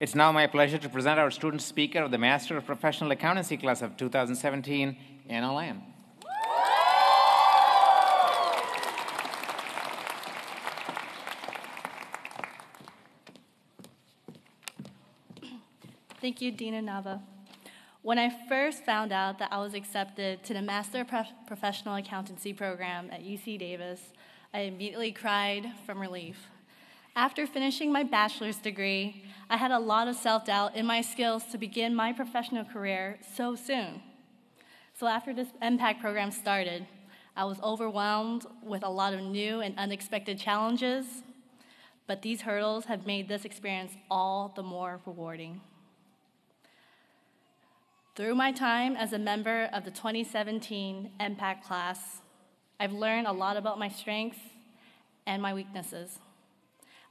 It's now my pleasure to present our student speaker of the Master of Professional Accountancy class of 2017, Anna Lamb. Thank you, Dina Nava. When I first found out that I was accepted to the Master of Professional Accountancy program at UC Davis, I immediately cried from relief. After finishing my bachelor's degree, I had a lot of self doubt in my skills to begin my professional career so soon. So, after this MPAC program started, I was overwhelmed with a lot of new and unexpected challenges, but these hurdles have made this experience all the more rewarding. Through my time as a member of the 2017 MPAC class, I've learned a lot about my strengths and my weaknesses.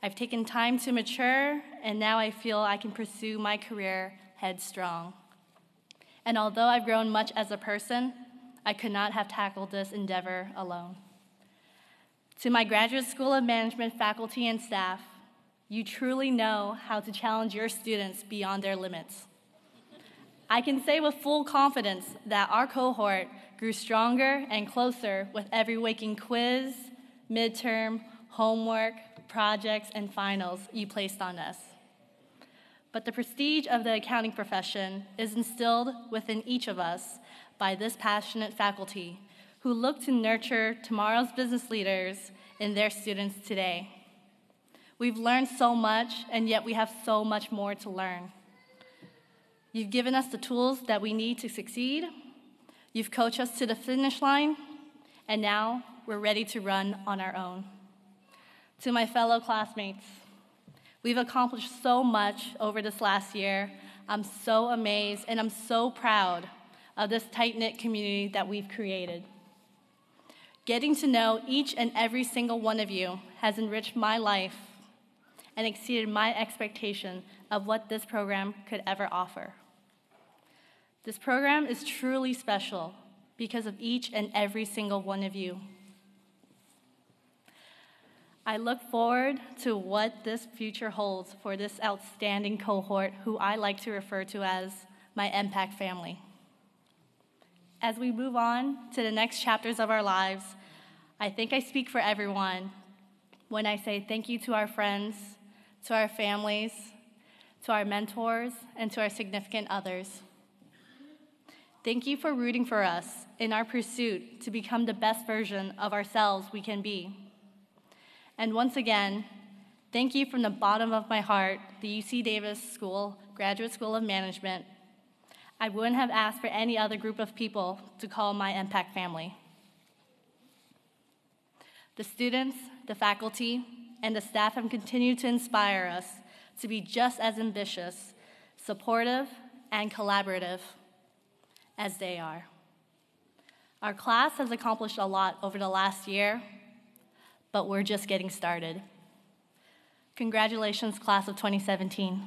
I've taken time to mature, and now I feel I can pursue my career headstrong. And although I've grown much as a person, I could not have tackled this endeavor alone. To my Graduate School of Management faculty and staff, you truly know how to challenge your students beyond their limits. I can say with full confidence that our cohort grew stronger and closer with every waking quiz, midterm, homework, projects, and finals you placed on us. But the prestige of the accounting profession is instilled within each of us by this passionate faculty who look to nurture tomorrow's business leaders in their students today. We've learned so much, and yet we have so much more to learn. You've given us the tools that we need to succeed. You've coached us to the finish line, and now we're ready to run on our own. To my fellow classmates, we've accomplished so much over this last year. I'm so amazed and I'm so proud of this tight knit community that we've created. Getting to know each and every single one of you has enriched my life and exceeded my expectation of what this program could ever offer. This program is truly special because of each and every single one of you. I look forward to what this future holds for this outstanding cohort, who I like to refer to as my MPAC family. As we move on to the next chapters of our lives, I think I speak for everyone when I say thank you to our friends, to our families, to our mentors, and to our significant others. Thank you for rooting for us in our pursuit to become the best version of ourselves we can be. And once again, thank you from the bottom of my heart, the UC Davis School, Graduate School of Management. I wouldn't have asked for any other group of people to call my MPAC family. The students, the faculty, and the staff have continued to inspire us to be just as ambitious, supportive, and collaborative as they are. Our class has accomplished a lot over the last year, but we're just getting started. Congratulations, class of 2017.